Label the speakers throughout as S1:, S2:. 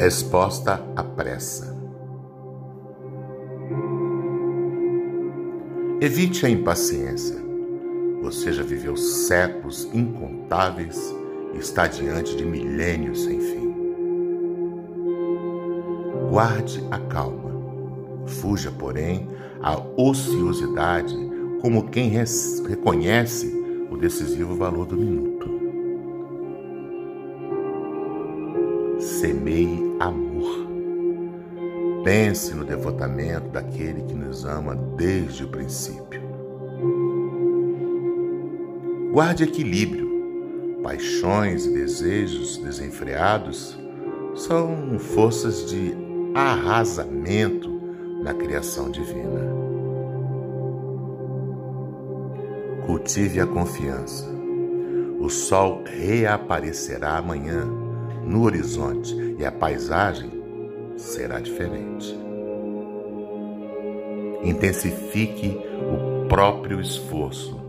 S1: Resposta à pressa. Evite a impaciência. Você já viveu séculos incontáveis e está diante de milênios sem fim. Guarde a calma. Fuja, porém, a ociosidade como quem reconhece o decisivo valor do minuto. Semeie amor. Pense no devotamento daquele que nos ama desde o princípio. Guarde equilíbrio. Paixões e desejos desenfreados são forças de arrasamento na criação divina. Cultive a confiança. O sol reaparecerá amanhã no horizonte e a paisagem será diferente. Intensifique o próprio esforço.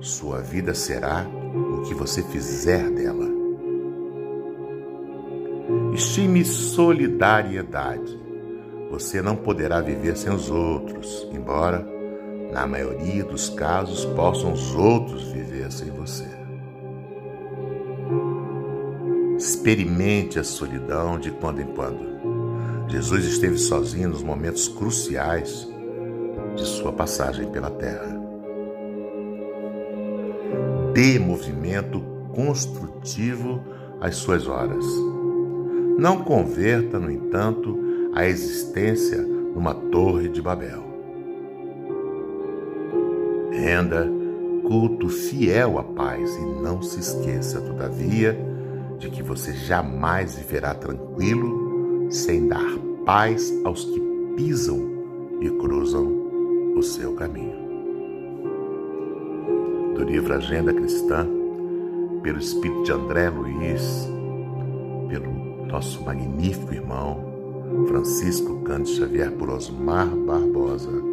S1: Sua vida será o que você fizer dela. Estime solidariedade. Você não poderá viver sem os outros, embora, na maioria dos casos, possam os outros viver sem você. Experimente a solidão de quando em quando. Jesus esteve sozinho nos momentos cruciais de sua passagem pela terra. Dê movimento construtivo às suas horas. Não converta, no entanto, a existência numa torre de Babel. Renda culto fiel à paz e não se esqueça, todavia, de que você jamais viverá tranquilo sem dar paz aos que pisam e cruzam o seu caminho. Do livro Agenda Cristã, pelo Espírito de André Luiz, pelo nosso magnífico irmão Francisco Cândido Xavier, por Osmar Barbosa